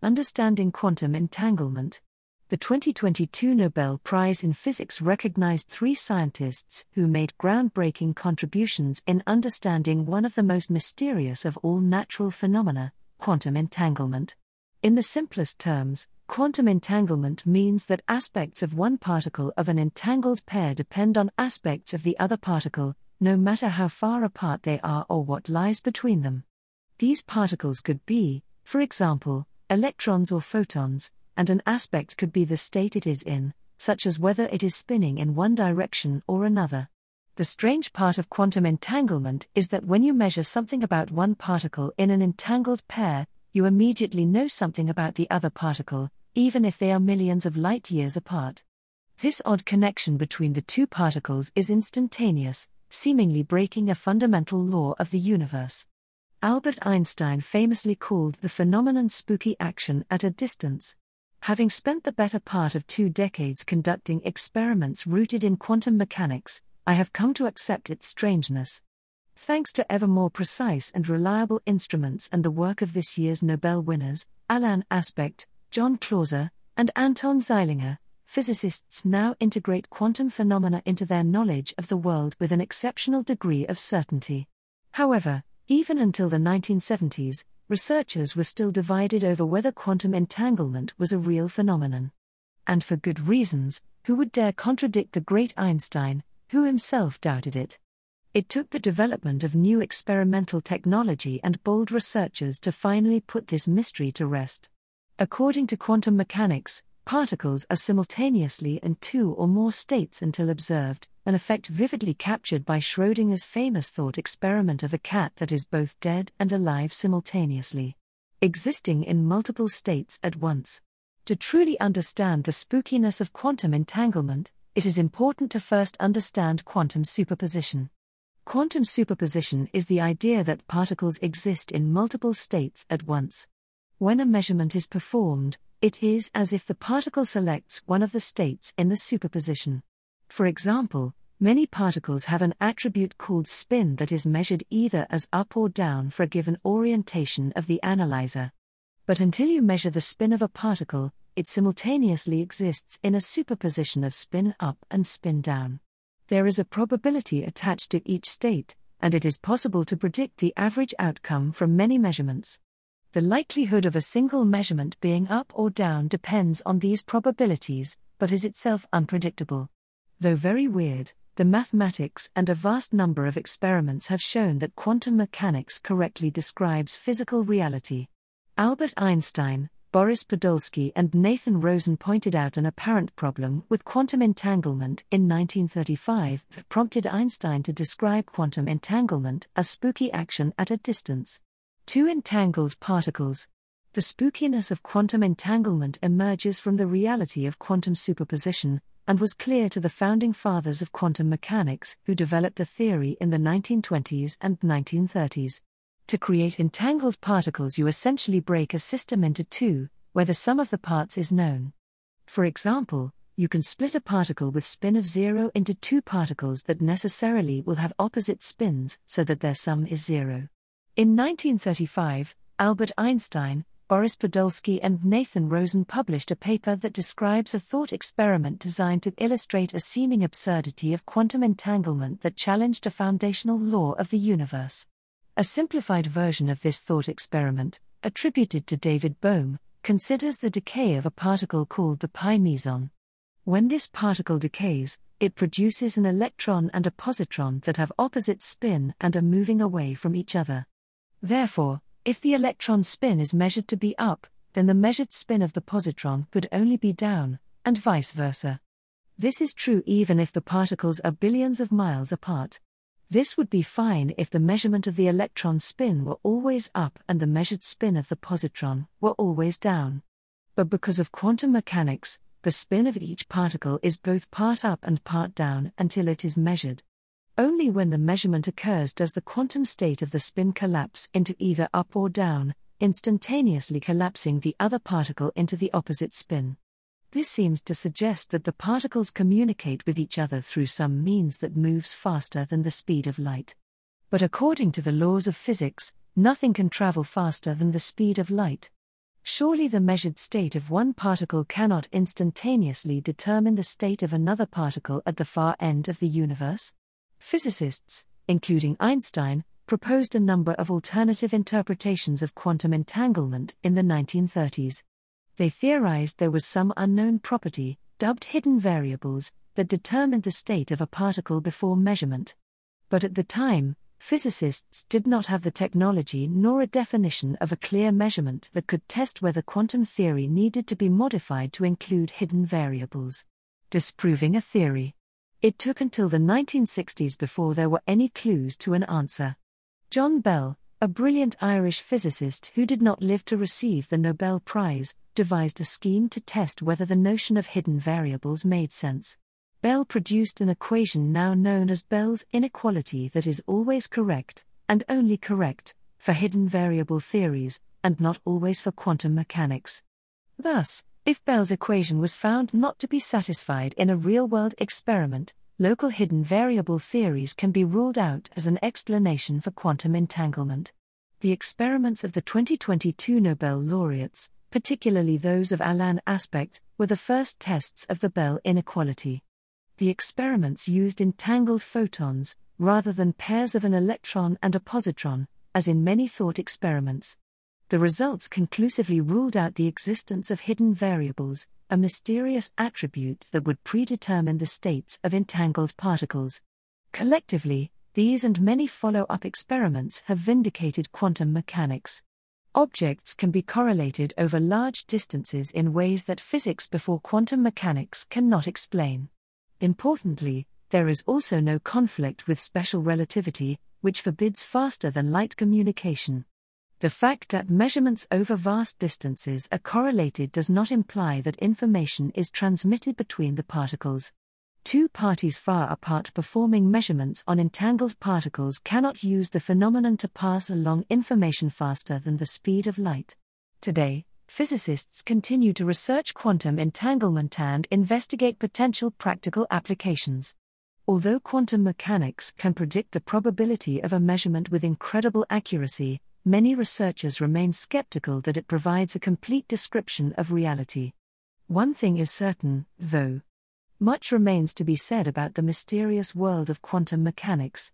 Understanding Quantum Entanglement. The 2022 Nobel Prize in Physics recognized three scientists who made groundbreaking contributions in understanding one of the most mysterious of all natural phenomena quantum entanglement. In the simplest terms, quantum entanglement means that aspects of one particle of an entangled pair depend on aspects of the other particle, no matter how far apart they are or what lies between them. These particles could be, for example, electrons or photons, and an aspect could be the state it is in, such as whether it is spinning in one direction or another. The strange part of quantum entanglement is that when you measure something about one particle in an entangled pair, you immediately know something about the other particle, even if they are millions of light years apart. This odd connection between the two particles is instantaneous, seemingly breaking a fundamental law of the universe. Albert Einstein famously called the phenomenon spooky action at a distance. Having spent the better part of two decades conducting experiments rooted in quantum mechanics, I have come to accept its strangeness. Thanks to ever more precise and reliable instruments and the work of this year's Nobel winners, Alain Aspect, John Clauser, and Anton Zeilinger, physicists now integrate quantum phenomena into their knowledge of the world with an exceptional degree of certainty. However, even until the 1970s, researchers were still divided over whether quantum entanglement was a real phenomenon. And for good reasons, who would dare contradict the great Einstein, who himself doubted it? It took the development of new experimental technology and bold researchers to finally put this mystery to rest. According to quantum mechanics, particles are simultaneously in two or more states until observed, an effect vividly captured by Schrödinger's famous thought experiment of a cat that is both dead and alive simultaneously, existing in multiple states at once. To truly understand the spookiness of quantum entanglement, it is important to first understand quantum superposition. Quantum superposition is the idea that particles exist in multiple states at once. When a measurement is performed, it is as if the particle selects one of the states in the superposition. For example, many particles have an attribute called spin that is measured either as up or down for a given orientation of the analyzer. But until you measure the spin of a particle, it simultaneously exists in a superposition of spin up and spin down. There is a probability attached to each state, and it is possible to predict the average outcome from many measurements. The likelihood of a single measurement being up or down depends on these probabilities, but is itself unpredictable. Though very weird, the mathematics and a vast number of experiments have shown that quantum mechanics correctly describes physical reality. Albert Einstein, Boris Podolsky, and Nathan Rosen pointed out an apparent problem with quantum entanglement in 1935 that prompted Einstein to describe quantum entanglement as spooky action at a distance. Two entangled particles. The spookiness of quantum entanglement emerges from the reality of quantum superposition, and was clear to the founding fathers of quantum mechanics who developed the theory in the 1920s and 1930s. To create entangled particles, you essentially break a system into two, where the sum of the parts is known. For example, you can split a particle with spin of zero into two particles that necessarily will have opposite spins so that their sum is zero. In 1935, Albert Einstein, Boris Podolsky and Nathan Rosen published a paper that describes a thought experiment designed to illustrate a seeming absurdity of quantum entanglement that challenged a foundational law of the universe. A simplified version of this thought experiment, attributed to David Bohm, considers the decay of a particle called the pi meson. When this particle decays, it produces an electron and a positron that have opposite spin and are moving away from each other. Therefore, if the electron spin is measured to be up, then the measured spin of the positron could only be down, and vice versa. This is true even if the particles are billions of miles apart. This would be fine if the measurement of the electron spin were always up and the measured spin of the positron were always down. But because of quantum mechanics, the spin of each particle is both part up and part down until it is measured. Only when the measurement occurs does the quantum state of the spin collapse into either up or down, instantaneously collapsing the other particle into the opposite spin. This seems to suggest that the particles communicate with each other through some means that moves faster than the speed of light. But according to the laws of physics, nothing can travel faster than the speed of light. Surely the measured state of one particle cannot instantaneously determine the state of another particle at the far end of the universe? Physicists, including Einstein, proposed a number of alternative interpretations of quantum entanglement in the 1930s. They theorized there was some unknown property, dubbed hidden variables, that determined the state of a particle before measurement. But at the time, physicists did not have the technology nor a definition of a clear measurement that could test whether quantum theory needed to be modified to include hidden variables. Disproving a theory. It took until the 1960s before there were any clues to an answer. John Bell, a brilliant Irish physicist who did not live to receive the Nobel Prize, devised a scheme to test whether the notion of hidden variables made sense. Bell produced an equation now known as Bell's inequality that is always correct, and only correct, for hidden variable theories, and not always for quantum mechanics. Thus, if Bell's equation was found not to be satisfied in a real world experiment, local hidden variable theories can be ruled out as an explanation for quantum entanglement. The experiments of the 2022 Nobel laureates, particularly those of Alain Aspect, were the first tests of the Bell inequality. The experiments used entangled photons, rather than pairs of an electron and a positron, as in many thought experiments. The results conclusively ruled out the existence of hidden variables, a mysterious attribute that would predetermine the states of entangled particles. Collectively, these and many follow up experiments have vindicated quantum mechanics. Objects can be correlated over large distances in ways that physics before quantum mechanics cannot explain. Importantly, there is also no conflict with special relativity, which forbids faster than light communication. The fact that measurements over vast distances are correlated does not imply that information is transmitted between the particles. Two parties far apart performing measurements on entangled particles cannot use the phenomenon to pass along information faster than the speed of light. Today, physicists continue to research quantum entanglement and investigate potential practical applications. Although quantum mechanics can predict the probability of a measurement with incredible accuracy, many researchers remain skeptical that it provides a complete description of reality. One thing is certain, though. Much remains to be said about the mysterious world of quantum mechanics.